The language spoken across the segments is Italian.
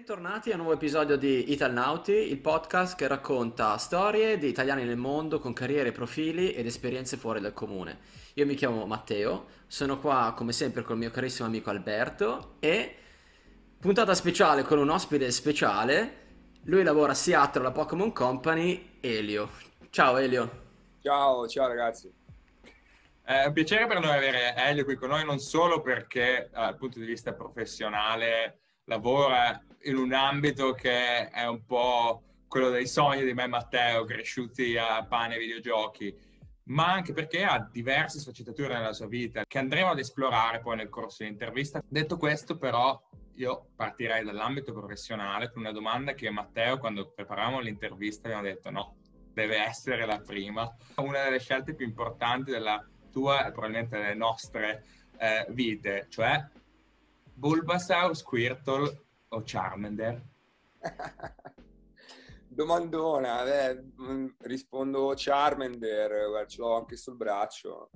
Bentornati a un nuovo episodio di Italnauti, il podcast che racconta storie di italiani nel mondo con carriere, profili ed esperienze fuori dal comune. Io mi chiamo Matteo, sono qua come sempre con il mio carissimo amico Alberto e puntata speciale con un ospite speciale. Lui lavora a Seattle alla Pokémon Company, Elio. Ciao Elio. Ciao, ciao ragazzi. È un piacere per noi avere Elio qui con noi, non solo perché dal punto di vista professionale lavora in un ambito che è un po' quello dei sogni di me e Matteo, cresciuti a pane e videogiochi, ma anche perché ha diverse sfaccettature nella sua vita che andremo ad esplorare poi nel corso dell'intervista. Detto questo, però, io partirei dall'ambito professionale con una domanda che Matteo, quando preparavamo l'intervista, abbiamo detto no, deve essere la prima. Una delle scelte più importanti della tua e probabilmente delle nostre eh, vite, cioè Bulbasaur, Squirtle o Charmander? Domandona, eh, rispondo Charmander, guarda, ce l'ho anche sul braccio.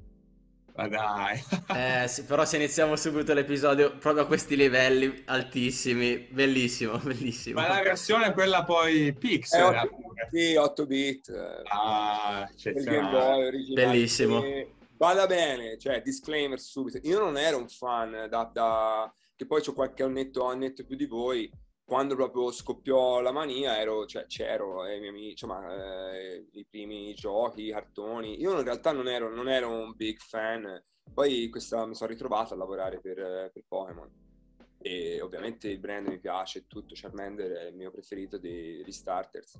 Ma dai. eh, sì, però se iniziamo subito l'episodio proprio a questi livelli altissimi, bellissimo, bellissimo. Ma la versione quella poi pixel. Eh, 8, sì, 8 bit. Ah, Bellissimo. E vada bene, cioè, disclaimer subito. Io non ero un fan da, da che poi ho qualche annetto, annetto più di voi, quando proprio scoppiò la mania ero, cioè, c'ero, eh, i miei amici, insomma, eh, i primi giochi, i cartoni. Io in realtà non ero, non ero un big fan, poi questa, mi sono ritrovato a lavorare per, per Pokémon e ovviamente il brand mi piace, tutto, Charmander è il mio preferito dei, degli starters.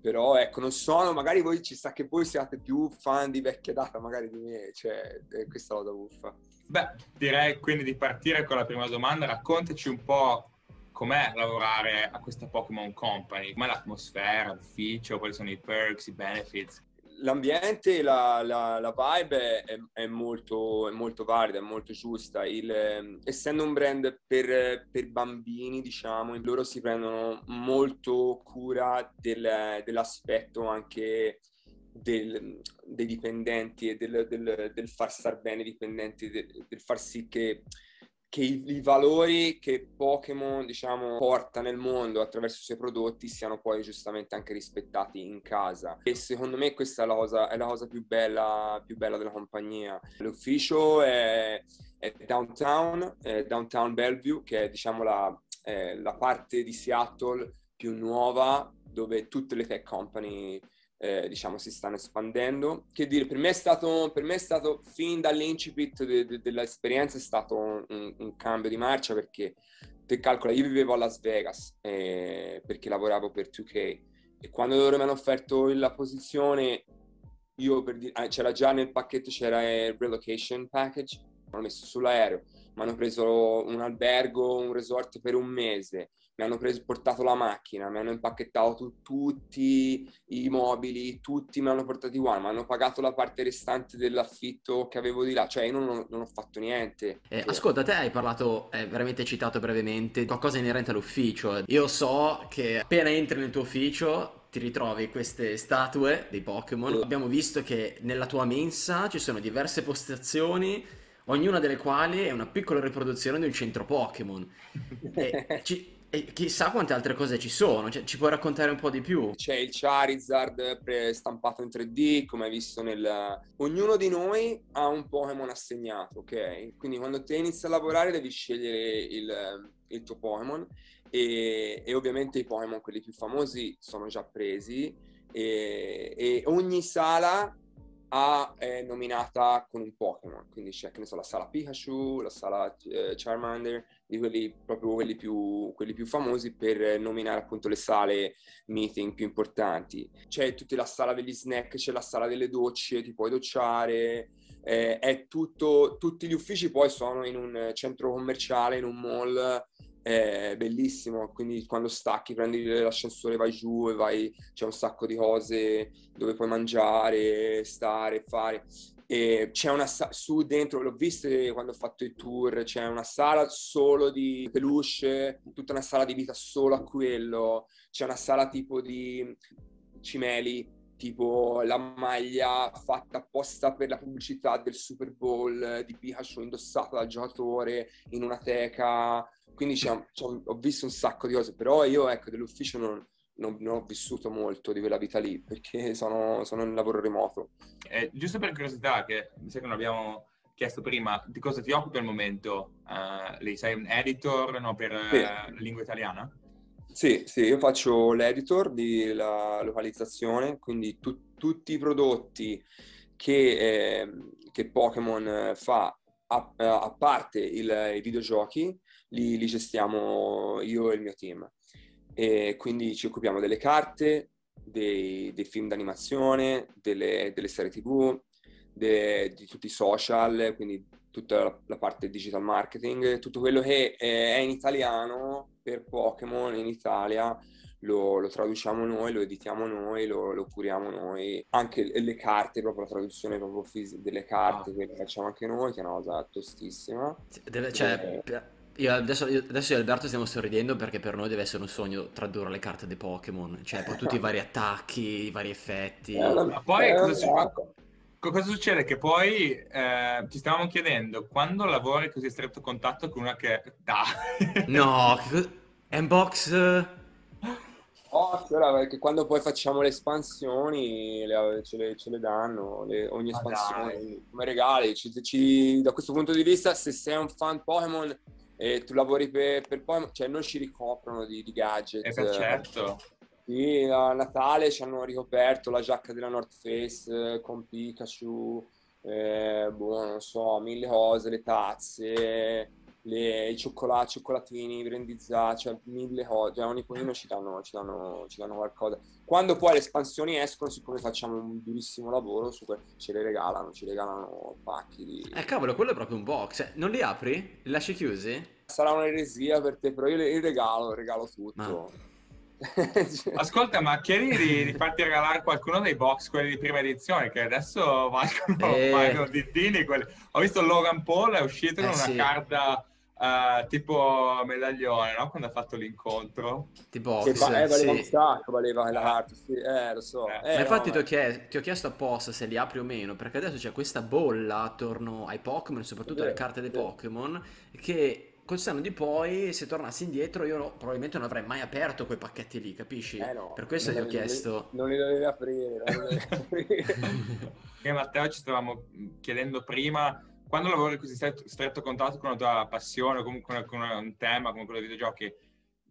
Però ecco, non sono, magari voi ci sa che voi siate più fan di vecchia data magari di me, cioè, questa è la buffa. Beh, direi quindi di partire con la prima domanda. Raccontaci un po' com'è lavorare a questa Pokémon Company, com'è l'atmosfera, l'ufficio, quali sono i perks, i benefits. L'ambiente, la, la, la vibe è, è, molto, è, molto, valida, è molto giusta. Il, essendo un brand per, per, bambini, diciamo, loro si prendono molto cura del, dell'aspetto anche del, dei dipendenti e del, del, del, far star bene i dipendenti, del far sì che, che i, i, valori che Pokémon diciamo, porta nel mondo attraverso i suoi prodotti siano poi giustamente anche rispettati in casa. E secondo me questa è la cosa, è la cosa più, bella, più bella della compagnia. L'ufficio è, è downtown, è downtown Bellevue, che è diciamo la, è la parte di Seattle più nuova dove tutte le tech company eh, diciamo si stanno espandendo. Che dire, per me è stato, me è stato fin dall'incipit de, de, dell'esperienza è stato un, un, cambio di marcia perché te calcola, io vivevo a Las Vegas eh, perché lavoravo per 2K e quando loro mi hanno offerto la posizione, io per dire, ah, c'era già nel pacchetto, c'era il relocation package, hanno messo sull'aereo, mi hanno preso un albergo, un resort per un mese, mi hanno preso, portato la macchina, mi hanno impacchettato tu, tutti i mobili, tutti mi hanno portati qua, mi hanno pagato la parte restante dell'affitto che avevo di là, cioè io non ho, non ho fatto niente. Eh, ascolta, te hai parlato, eh, veramente citato brevemente, qualcosa inerente all'ufficio. Io so che appena entri nel tuo ufficio ti ritrovi queste statue dei Pokémon. Abbiamo visto che nella tua mensa ci sono diverse postazioni ognuna delle quali è una piccola riproduzione di un centro Pokémon. E ci, e chissà quante altre cose ci sono, cioè, ci puoi raccontare un po' di più? C'è il Charizard stampato in 3D, come hai visto nel... Ognuno di noi ha un Pokémon assegnato, ok? Quindi quando te inizi a lavorare devi scegliere il, il tuo Pokémon e, e, ovviamente i Pokémon, quelli più famosi, sono già presi e, e ogni sala ha, è nominata con un Pokémon, quindi c'è che ne so, la sala Pikachu, la sala eh, Charmander, di quelli proprio quelli più, quelli più famosi per nominare appunto le sale meeting più importanti. C'è tutta la sala degli snack, c'è la sala delle docce, ti puoi docciare, eh, è tutto, tutti gli uffici poi sono in un centro commerciale, in un mall è bellissimo, quindi quando stacchi prendi l'ascensore, vai giù e vai, c'è un sacco di cose dove puoi mangiare, stare, fare. E c'è una sala su dentro, l'ho visto quando ho fatto i tour, c'è una sala solo di peluche, tutta una sala di vita solo a quello, c'è una sala tipo di cimeli tipo la maglia fatta apposta per la pubblicità del Super Bowl di Pikachu indossata dal giocatore in una teca. Quindi c'è, c'è, ho visto un sacco di cose, però io ecco dell'ufficio non, non, non, ho vissuto molto di quella vita lì perché sono, sono in lavoro remoto. Eh, giusto per curiosità, che mi sa che non abbiamo chiesto prima, di cosa ti occupi al momento? Uh, lei sei un editor no, per sì. uh, lingua italiana? Sì, sì, io faccio l'editor di la localizzazione, quindi tu, tutti i prodotti che, eh, che Pokémon fa, a, a parte il, i videogiochi, li, li gestiamo io e il mio team. E quindi ci occupiamo delle carte, dei, dei film d'animazione, delle, delle serie tv, de, di tutti i social, quindi tutta la, la, parte digital marketing, tutto quello che è in italiano per Pokémon in Italia lo, lo, traduciamo noi, lo editiamo noi, lo, lo, curiamo noi. Anche le carte, proprio la traduzione proprio fis- delle carte, ah. che facciamo anche noi, che è una cosa tostissima. Deve, cioè, e... Io adesso, adesso, io e Alberto stiamo sorridendo perché per noi deve essere un sogno tradurre le carte dei Pokémon, cioè poi tutti i vari attacchi, i vari effetti. Eh, Ma poi cosa, succede? cosa succede? Che poi eh, ci stavamo chiedendo, quando lavori così stretto contatto con una che dà... no, che Mbox... Oh, c'era perché quando poi facciamo le espansioni le, ce, le, ce, le, danno le, ogni espansione ah, come regali ci, ci, da questo punto di vista se sei un fan Pokémon e tu lavori per, per poi, cioè non ci ricoprono di, di gadget. Eh certo. Sì, a Natale ci hanno ricoperto la giacca della North Face eh, con Pikachu, eh, boh, non so, mille cose, le tazze, le, i cioccolati, cioccolatini brandizzati, cioè mille cose, cioè ogni pochino ci danno, ci, danno, ci danno qualcosa. Quando poi le espansioni escono, siccome facciamo un durissimo lavoro, su que- ce le regalano, ci regalano pacchi di... Eh cavolo, quello è proprio un box, eh, non li apri? Li lasci chiusi? Sarà un'eresia per te, però io li regalo, regalo tutto. Ma... Ascolta, ma chiedi di, di, farti regalare qualcuno dei box, quelli di prima edizione, che adesso valgono, eh... valgono di dini. Quelli. Ho visto Logan Paul, è uscito con eh, una sì. carta Uh, tipo medaglione, no? Quando ha fatto l'incontro. Tipo che va- eh, valeva sì. un sacco, valeva la carta, sì. eh, lo so. Eh. Eh, Ma infatti no, ti, ho chiesto, ti, ho chiesto, apposta se li apri o meno, perché adesso c'è questa bolla attorno ai Pokémon, soprattutto alle carte dei Pokémon, che col senno di poi, se tornassi indietro, io no, probabilmente non avrei mai aperto quei pacchetti lì, capisci? Eh no, per questo ti ho chiesto... Non li dovevi aprire. Non li dovevi aprire. Matteo ci stavamo chiedendo prima quando lavori così stretto, stretto contatto con la tua passione o comunque con un tema come quello dei videogiochi,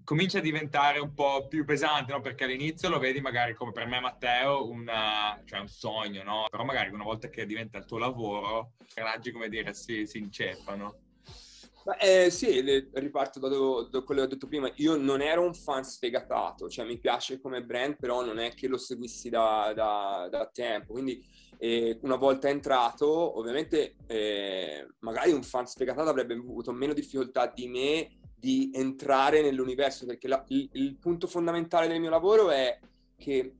comincia a diventare un po' più pesante, no? Perché all'inizio lo vedi magari come per me Matteo una, cioè un sogno, no? Però magari una volta che diventa il tuo lavoro, i raggi, come dire, si, si inceppano. Eh, sì, riparto da, da, quello che ho detto prima. Io non ero un fan sfegatato, cioè mi piace come brand, però non è che lo seguissi da, da, da tempo. Quindi e una volta entrato, ovviamente, eh, magari un fan sfegatato avrebbe avuto meno difficoltà di me di entrare nell'universo, perché la, il, il, punto fondamentale del mio lavoro è che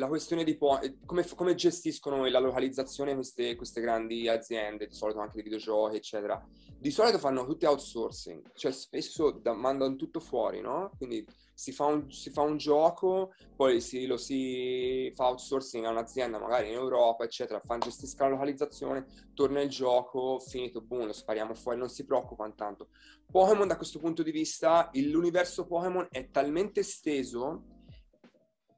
la questione di po- come, come, gestiscono la localizzazione queste, queste grandi aziende, di solito anche di videogiochi, eccetera. Di solito fanno tutti outsourcing, cioè spesso da, mandano tutto fuori, no? Quindi si fa un, si fa un gioco, poi si, lo si fa outsourcing a un'azienda magari in Europa, eccetera, fanno gestisca la localizzazione, torna il gioco, finito, boom, lo spariamo fuori, non si preoccupano tanto. Pokémon da questo punto di vista, l'universo Pokémon è talmente esteso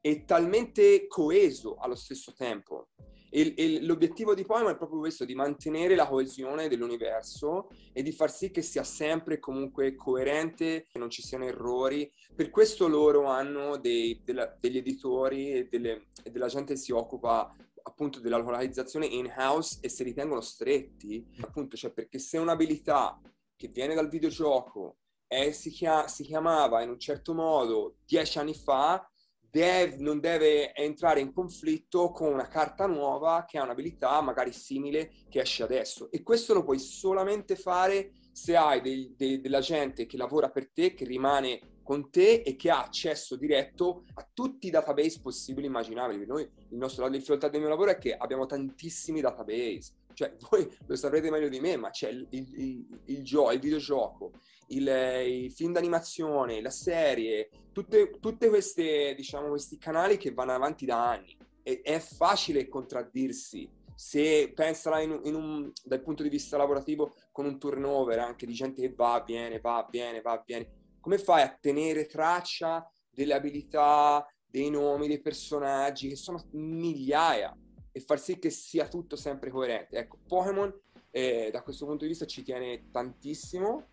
e talmente coeso allo stesso tempo e, e l'obiettivo di Poema è proprio questo, di mantenere la coesione dell'universo e di far sì che sia sempre comunque coerente, che non ci siano errori. Per questo loro hanno dei, della, degli editori e, delle, e della gente che si occupa appunto della localizzazione in-house e si ritengono stretti, appunto, cioè perché se un'abilità che viene dal videogioco è, si, chia- si chiamava in un certo modo dieci anni fa, deve, non deve entrare in conflitto con una carta nuova che ha un'abilità magari simile che esce adesso. E questo lo puoi solamente fare se hai dei, dei, della gente che lavora per te, che rimane con te e che ha accesso diretto a tutti i database possibili e immaginabili. Noi, il nostro, la difficoltà del mio lavoro è che abbiamo tantissimi database. Cioè, voi lo saprete meglio di me, ma c'è il, il, il, il, gio- il videogioco, il, i film d'animazione, la serie, tutte, tutte queste, diciamo, questi canali che vanno avanti da anni. è, è facile contraddirsi. Se pensala in, in un, dal punto di vista lavorativo con un turnover anche di gente che va, viene, va, viene, va, viene, come fai a tenere traccia delle abilità, dei nomi, dei personaggi, che sono migliaia, e far sì che sia tutto sempre coerente? Ecco, Pokémon eh, da questo punto di vista ci tiene tantissimo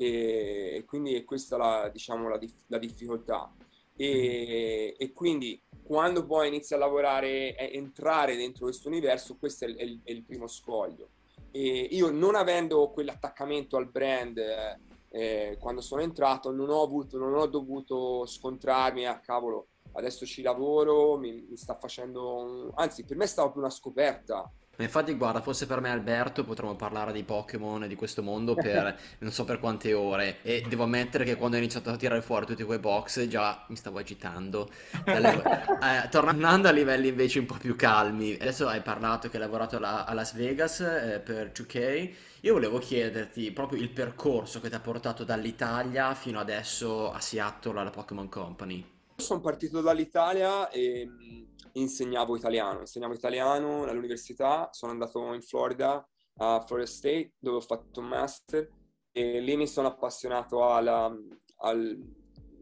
e, quindi è questa la, diciamo, la, la difficoltà. E, e, quindi quando poi inizi a lavorare e entrare dentro questo universo, questo è il, è il primo scoglio. E io non avendo quell'attaccamento al brand eh, quando sono entrato, non ho, avuto, non ho dovuto scontrarmi a ah, cavolo, adesso ci lavoro, mi, mi sta facendo, anzi per me è stata più una scoperta ma infatti, guarda, forse per me Alberto potremmo parlare di Pokémon e di questo mondo per non so per quante ore. E devo ammettere che quando ho iniziato a tirare fuori tutti quei box già mi stavo agitando. Dalle... eh, tornando a livelli invece un po' più calmi, adesso hai parlato che hai lavorato alla, a Las Vegas eh, per 2K. Io volevo chiederti proprio il percorso che ti ha portato dall'Italia fino adesso a Seattle alla Pokémon Company. Sono partito dall'Italia e insegnavo italiano, insegnavo italiano all'università, sono andato in Florida, a Florida State, dove ho fatto un master e lì mi sono appassionato alla, al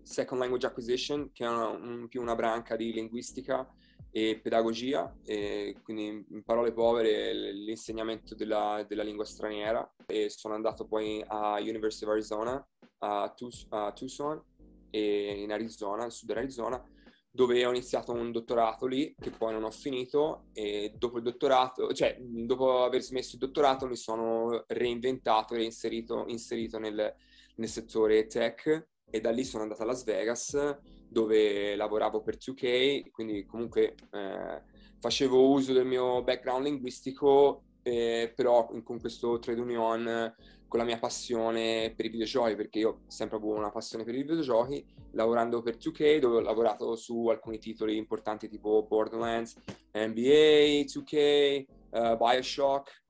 Second Language Acquisition, che è una, un, più una branca di linguistica e pedagogia, e quindi in parole povere l'insegnamento della, della lingua straniera. E sono andato poi a University of Arizona, a, Tucson, in Arizona, in sud Arizona, dove ho iniziato un dottorato lì, che poi non ho finito, e dopo il dottorato, cioè dopo aver smesso il dottorato mi sono reinventato, reinserito inserito nel, nel settore tech e da lì sono andato a Las Vegas dove lavoravo per 2K, quindi comunque eh, facevo uso del mio background linguistico, eh, però con questo trade union con la mia passione per i videogiochi, perché io sempre avuto una passione per i videogiochi, lavorando per 2K, dove ho lavorato su alcuni titoli importanti tipo Borderlands, NBA, 2K, uh, Bioshock,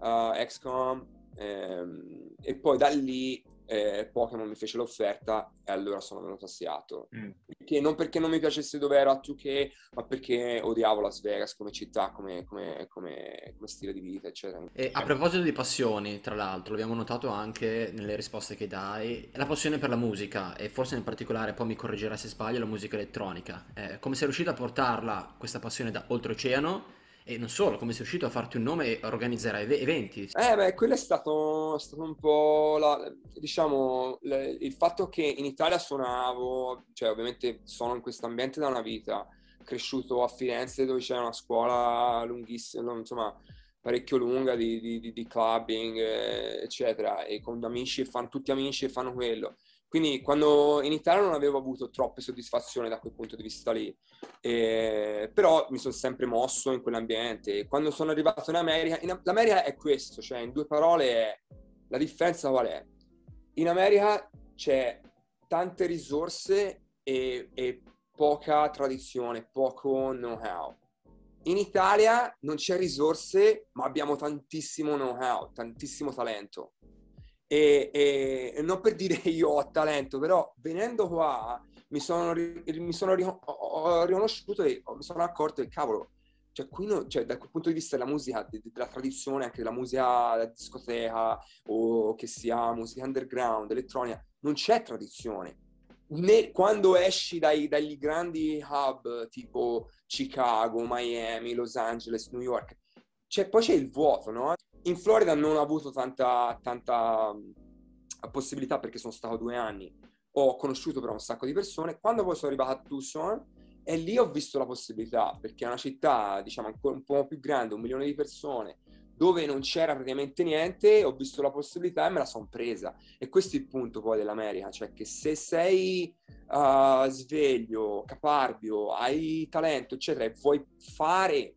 uh, XCOM, ehm, e poi da lì eh, Pokémon mi fece l'offerta e allora sono venuto a Seattle. Mm. Perché, non perché non mi piacesse dove ero a 2K, ma perché odiavo Las Vegas come città, come, come, come, come stile di vita, eccetera. E a proposito di passioni, tra l'altro, l'abbiamo notato anche nelle risposte che dai, la passione per la musica e forse in particolare, poi mi correggerai se sbaglio, la musica elettronica. Eh, come sei riuscito a portarla, questa passione da oltreoceano? E non solo, come sei riuscito a farti un nome e organizzare ev- eventi? Eh beh, quello è stato, stato un po' la, diciamo, le, il fatto che in Italia suonavo, cioè ovviamente sono in questo ambiente da una vita, cresciuto a Firenze dove c'era una scuola lunghissima, insomma parecchio lunga di, di, di clubbing, eh, eccetera, e con amici, fanno tutti amici e fanno quello. Quindi quando in Italia non avevo avuto troppe soddisfazioni da quel punto di vista lì, eh, però mi sono sempre mosso in quell'ambiente. Quando sono arrivato in America, in, l'America è questo, cioè in due parole la differenza qual è? In America c'è tante risorse e, e poca tradizione, poco know-how. In Italia non c'è risorse, ma abbiamo tantissimo know-how, tantissimo talento. E, e, non per dire io ho talento, però venendo qua mi sono, mi sono riconosciuto e mi sono accorto che cavolo, cioè qui no, cioè, dal punto di vista della musica, de, della tradizione, anche della musica da discoteca o che sia musica underground, elettronica, non c'è tradizione. Né, quando esci dai, dagli grandi hub tipo Chicago, Miami, Los Angeles, New York, cioè, poi c'è il vuoto, no? In Florida non ho avuto tanta, tanta possibilità perché sono stato due anni. Ho conosciuto però un sacco di persone. Quando poi sono arrivato a Tucson, e lì ho visto la possibilità, perché è una città, diciamo, ancora un po' più grande, un milione di persone, dove non c'era praticamente niente, ho visto la possibilità e me la sono presa. E questo è il punto poi dell'America, cioè che se sei uh, sveglio, caparbio, hai talento, eccetera, e vuoi fare,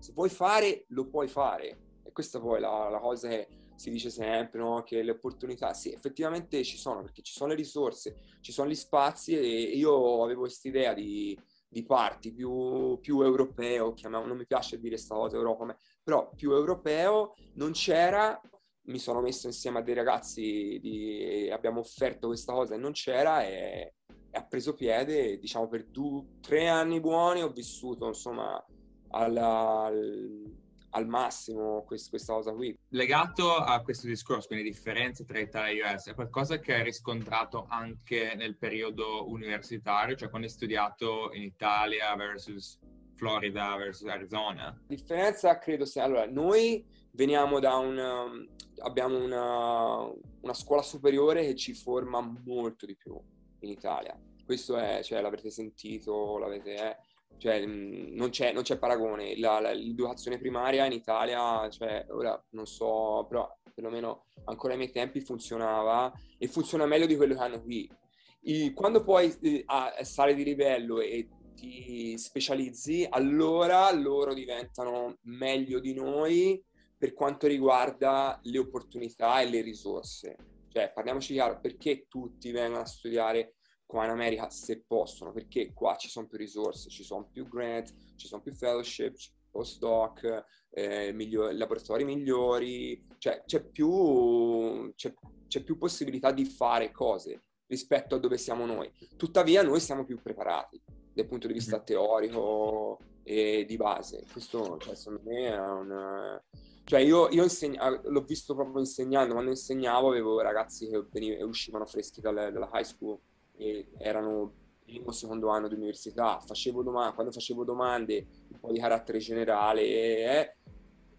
se vuoi fare, lo puoi fare. E questa poi è la, la cosa che si dice sempre, no? che le opportunità, sì, effettivamente ci sono, perché ci sono le risorse, ci sono gli spazi e io avevo questa idea di, di parti più, più europeo, chiamiamo, non mi piace dire questa cosa Europa, però più europeo, non c'era, mi sono messo insieme a dei ragazzi, di, abbiamo offerto questa cosa e non c'era e ha preso piede, diciamo, per due, tre anni buoni ho vissuto, insomma, alla, al, al, massimo quest, questa cosa qui. Legato a questo discorso, quindi differenze tra Italia e US, è qualcosa che hai riscontrato anche nel periodo universitario, cioè quando hai studiato in Italia versus Florida versus Arizona? La differenza credo sia, allora, noi veniamo da un, abbiamo una, una scuola superiore che ci forma molto di più in Italia. Questo è, cioè, l'avrete sentito, l'avete, eh, cioè, mm, non, c'è, non c'è paragone. La, la, l'educazione primaria in Italia, cioè, ora non so, però perlomeno ancora ai miei tempi funzionava e funziona meglio di quello che hanno qui. I, quando poi eh, sale di livello e ti specializzi, allora loro diventano meglio di noi per quanto riguarda le opportunità e le risorse. Cioè, parliamoci chiaro, perché tutti vengono a studiare qua in America se possono, perché qua ci sono più risorse, ci sono più grant, ci sono più fellowship, postdoc, eh, migliori, laboratori migliori, cioè c'è più, c'è, c'è più possibilità di fare cose rispetto a dove siamo noi. Tuttavia noi siamo più preparati dal punto di vista mm-hmm. teorico e di base. Questo, cioè, secondo me, è un... Cioè, io, io insegn... l'ho visto proprio insegnando. Quando insegnavo avevo ragazzi che veniv... uscivano freschi dalle, dalla high school erano primo o secondo anno di università. Facevo domande, quando facevo domande un po' di carattere generale, eh,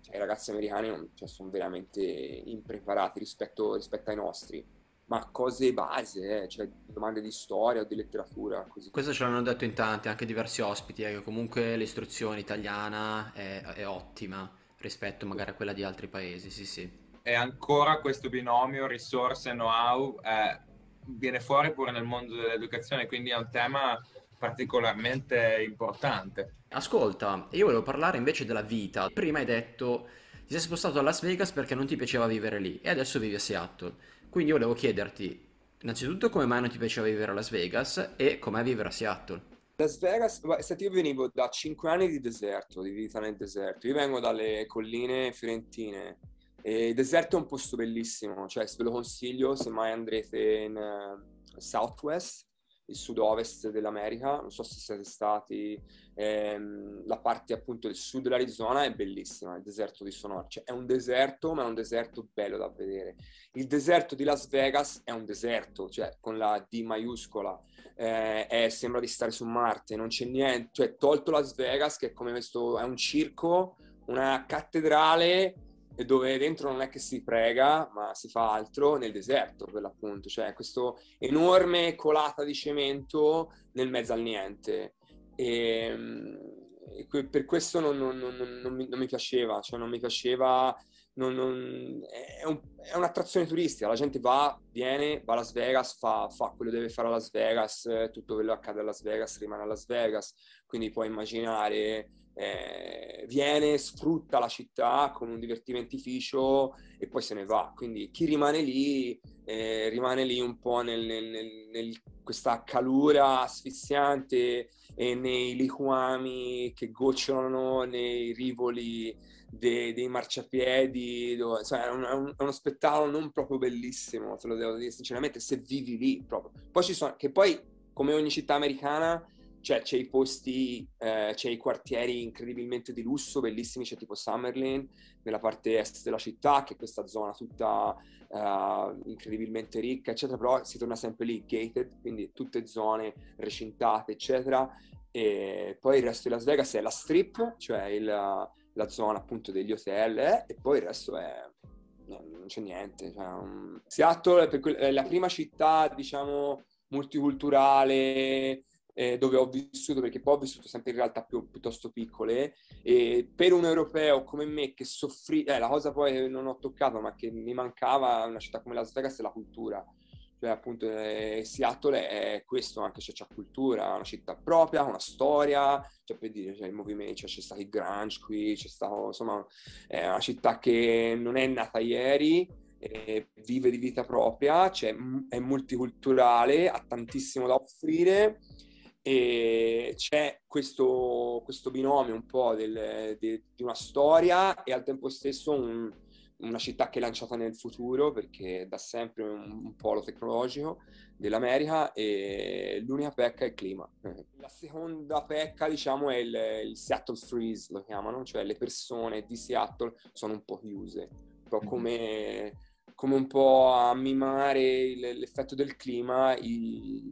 cioè, i ragazzi americani non, cioè, sono veramente impreparati rispetto, rispetto ai nostri ma cose base, eh, cioè domande di storia o di letteratura. Così. Questo ce l'hanno detto in tanti, anche diversi ospiti, eh, che comunque l'istruzione italiana è, è, ottima rispetto magari a quella di altri paesi, sì sì. E ancora questo binomio risorse know-how eh, viene fuori pure nel mondo dell'educazione, quindi è un tema particolarmente importante. Ascolta, io volevo parlare invece della vita. Prima hai detto ti sei spostato a Las Vegas perché non ti piaceva vivere lì e adesso vivi a Seattle. Quindi volevo chiederti innanzitutto come mai non ti piaceva vivere a Las Vegas e com'è vivere a Seattle. Las Vegas, io venivo da 5 anni di deserto, di vita nel deserto. Io vengo dalle colline fiorentine e il deserto è un posto bellissimo, cioè ve lo consiglio se mai andrete in uh, Southwest, il sud-ovest dell'America, non so se siete stati, ehm, la parte appunto del sud dell'Arizona è bellissima, il deserto di Sonora, cioè è un deserto ma è un deserto bello da vedere. Il deserto di Las Vegas è un deserto, cioè con la D maiuscola, eh, è, sembra di stare su Marte, non c'è niente, cioè tolto Las Vegas che è come questo, è un circo, una cattedrale dove dentro non è che si prega, ma si fa altro nel deserto, per l'appunto, cioè questa enorme colata di cemento nel mezzo al niente. E, e per questo non, non, non, mi, non mi piaceva, cioè non mi piaceva è, un, è, un'attrazione turistica, la gente va, viene, va a Las Vegas, fa, fa, quello che deve fare a Las Vegas, tutto quello che accade a Las Vegas rimane a Las Vegas, quindi puoi immaginare, eh, viene, sfrutta la città con un divertimentificio e poi se ne va, quindi chi rimane lì eh, rimane lì un po' nel, nel, nel, questa calura asfissiante e nei liquami che gocciolano nei rivoli dei, dei marciapiedi, dove, cioè, è, è, un, è, uno spettacolo non proprio bellissimo, te lo devo dire sinceramente, se vivi lì proprio. Poi ci sono, che poi come ogni città americana cioè, c'è i posti, eh, c'è i quartieri incredibilmente di lusso, bellissimi, c'è tipo Summerlin nella parte est della città, che è questa zona tutta uh, incredibilmente ricca, eccetera, però si torna sempre lì, gated, quindi tutte zone recintate, eccetera. E poi il resto di Las Vegas è la strip, cioè il, la zona appunto degli hotel eh, e poi il resto è non c'è niente. Cioè, um... Seattle è, que- è, la prima città, diciamo, multiculturale eh, dove ho vissuto, perché poi ho vissuto sempre in realtà più, piuttosto piccole, e per un europeo come me che soffrì, eh, la cosa poi non ho toccato, ma che mi mancava una città come Las Vegas è la cultura. Cioè appunto eh, Seattle è questo anche, cioè, c'è cultura, una città propria, una storia, cioè per dire, c'è il movimento, cioè, c'è stato il grunge qui, c'è stato, insomma, è una città che non è nata ieri, vive di vita propria, cioè, è multiculturale, ha tantissimo da offrire e c'è questo, questo binomio un po' del, de, di una storia e al tempo stesso un, una città che è lanciata nel futuro perché da sempre un, un polo tecnologico dell'America e l'unica pecca è il clima. La seconda pecca, diciamo, è il, il Seattle Freeze, lo chiamano, cioè le persone di Seattle sono un po' chiuse, un po' come come un po' a mimare l'effetto del clima, i,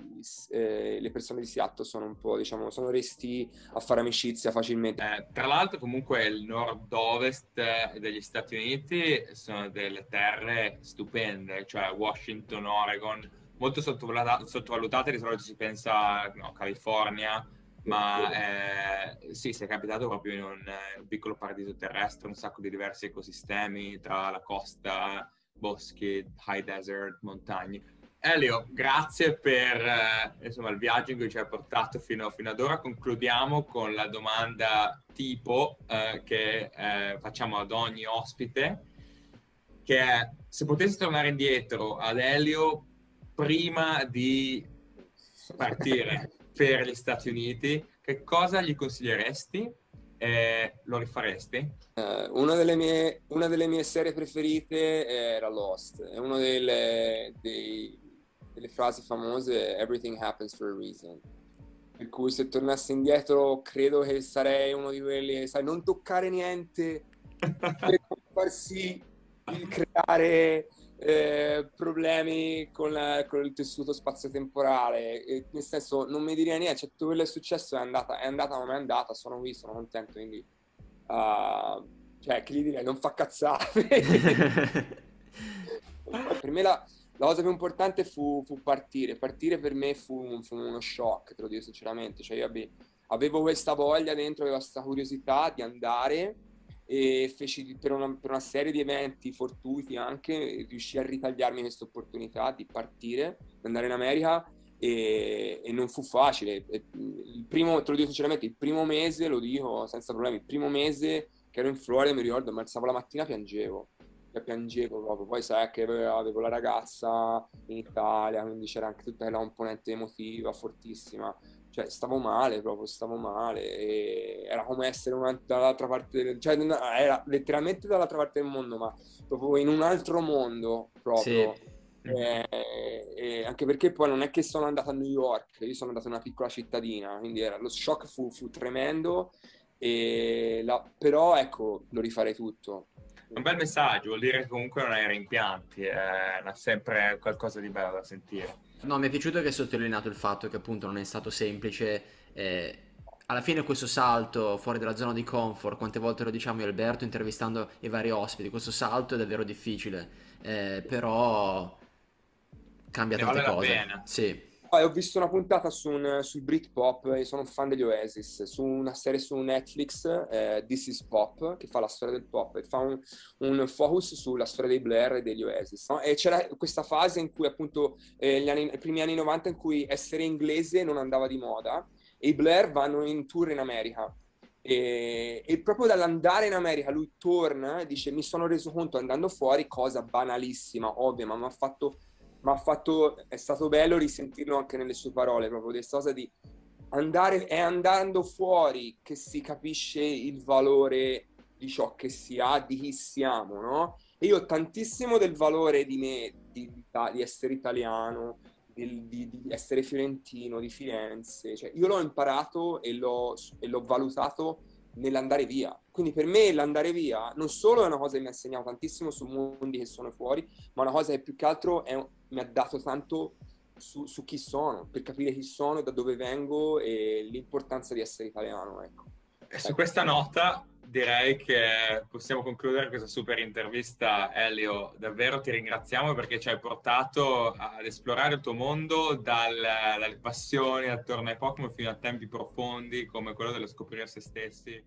eh, le persone di Seattle sono un po', diciamo, sono resti a fare amicizia facilmente. Eh, tra l'altro comunque il nord-ovest degli Stati Uniti sono delle terre stupende, cioè Washington, Oregon, molto sottovalutate, di solito si pensa a no, California, ma eh, sì, si è capitato proprio in un, un piccolo paradiso terrestre, un sacco di diversi ecosistemi tra la costa boschi, high desert, montagne. Elio, grazie per eh, insomma, il viaggio in cui ci hai portato fino, fino, ad ora. Concludiamo con la domanda tipo eh, che eh, facciamo ad ogni ospite, che è se potessi tornare indietro ad Elio prima di partire per gli Stati Uniti, che cosa gli consiglieresti eh, lo rifaresti? Uh, una, delle mie, una, delle mie, serie preferite era Lost. È una delle, dei, delle frasi famose, Everything happens for a reason. Per cui se tornassi indietro credo che sarei uno di quelli, sai, non toccare niente per far sì di creare eh, problemi con, la, con, il tessuto spazio-temporale. E, nel senso, non mi direi niente, cioè, tutto quello che è successo è andata, è andata come è andata, sono qui, sono contento, quindi... Uh, cioè, che gli direi, non fa cazzate. per me la, la, cosa più importante fu, fu, partire. Partire per me fu, fu, uno shock, te lo dico sinceramente. Cioè, io avevo questa voglia dentro, avevo questa curiosità di andare e feci per una, per una, serie di eventi fortuiti anche, riuscì a ritagliarmi questa opportunità di partire, di andare in America e, e, non fu facile. Il primo, te lo dico sinceramente, il primo mese, lo dico senza problemi, il primo mese che ero in Florida mi ricordo, mi alzavo la mattina e piangevo, e piangevo proprio, poi sai che avevo la ragazza in Italia, quindi c'era anche tutta la componente emotiva fortissima cioè stavo male proprio, stavo male, era come essere una, dall'altra parte del, cioè era letteralmente dall'altra parte del mondo, ma proprio in un altro mondo proprio. Sì. E, e anche perché poi non è che sono andato a New York, io sono andato in una piccola cittadina, quindi era, lo shock fu, fu tremendo, la, però ecco, lo rifarei tutto. Un bel messaggio, vuol dire che comunque non hai rimpianti, è sempre qualcosa di bello da sentire. No, mi è piaciuto che hai sottolineato il fatto che appunto non è stato semplice. Eh, alla fine questo salto fuori dalla zona di comfort, quante volte lo diciamo io e Alberto intervistando i vari ospiti, questo salto è davvero difficile, eh, però cambia ne tante vale cose. Sì. Poi ho visto una puntata su un, sul Britpop e sono un fan degli Oasis, su una serie su Netflix, eh, This is Pop, che fa la storia del pop e fa un, un focus sulla storia dei Blair e degli Oasis. No? E c'era questa fase in cui appunto eh, gli anni, i primi anni 90 in cui essere inglese non andava di moda e i Blair vanno in tour in America. E, e, proprio dall'andare in America lui torna e dice mi sono reso conto andando fuori, cosa banalissima, ovvia, ma mi ha fatto ma fatto, è stato bello risentirlo anche nelle sue parole, proprio questa cosa di andare, è andando fuori che si capisce il valore di ciò che si ha, di chi siamo, no? E io ho tantissimo del valore di me, di, di essere italiano, di, di, di, essere fiorentino, di Firenze, cioè io l'ho imparato e l'ho, e l'ho valutato nell'andare via. Quindi per me l'andare via non solo è una cosa che mi ha insegnato tantissimo su mondi che sono fuori, ma una cosa che più che altro è, mi ha dato tanto su, su, chi sono, per capire chi sono, da dove vengo e l'importanza di essere italiano. Ecco. E su questa nota direi che possiamo concludere questa super intervista, Elio. Davvero ti ringraziamo perché ci hai portato ad esplorare il tuo mondo dal, dalle passioni attorno ai Pokémon fino a tempi profondi come quello dello scoprire se stessi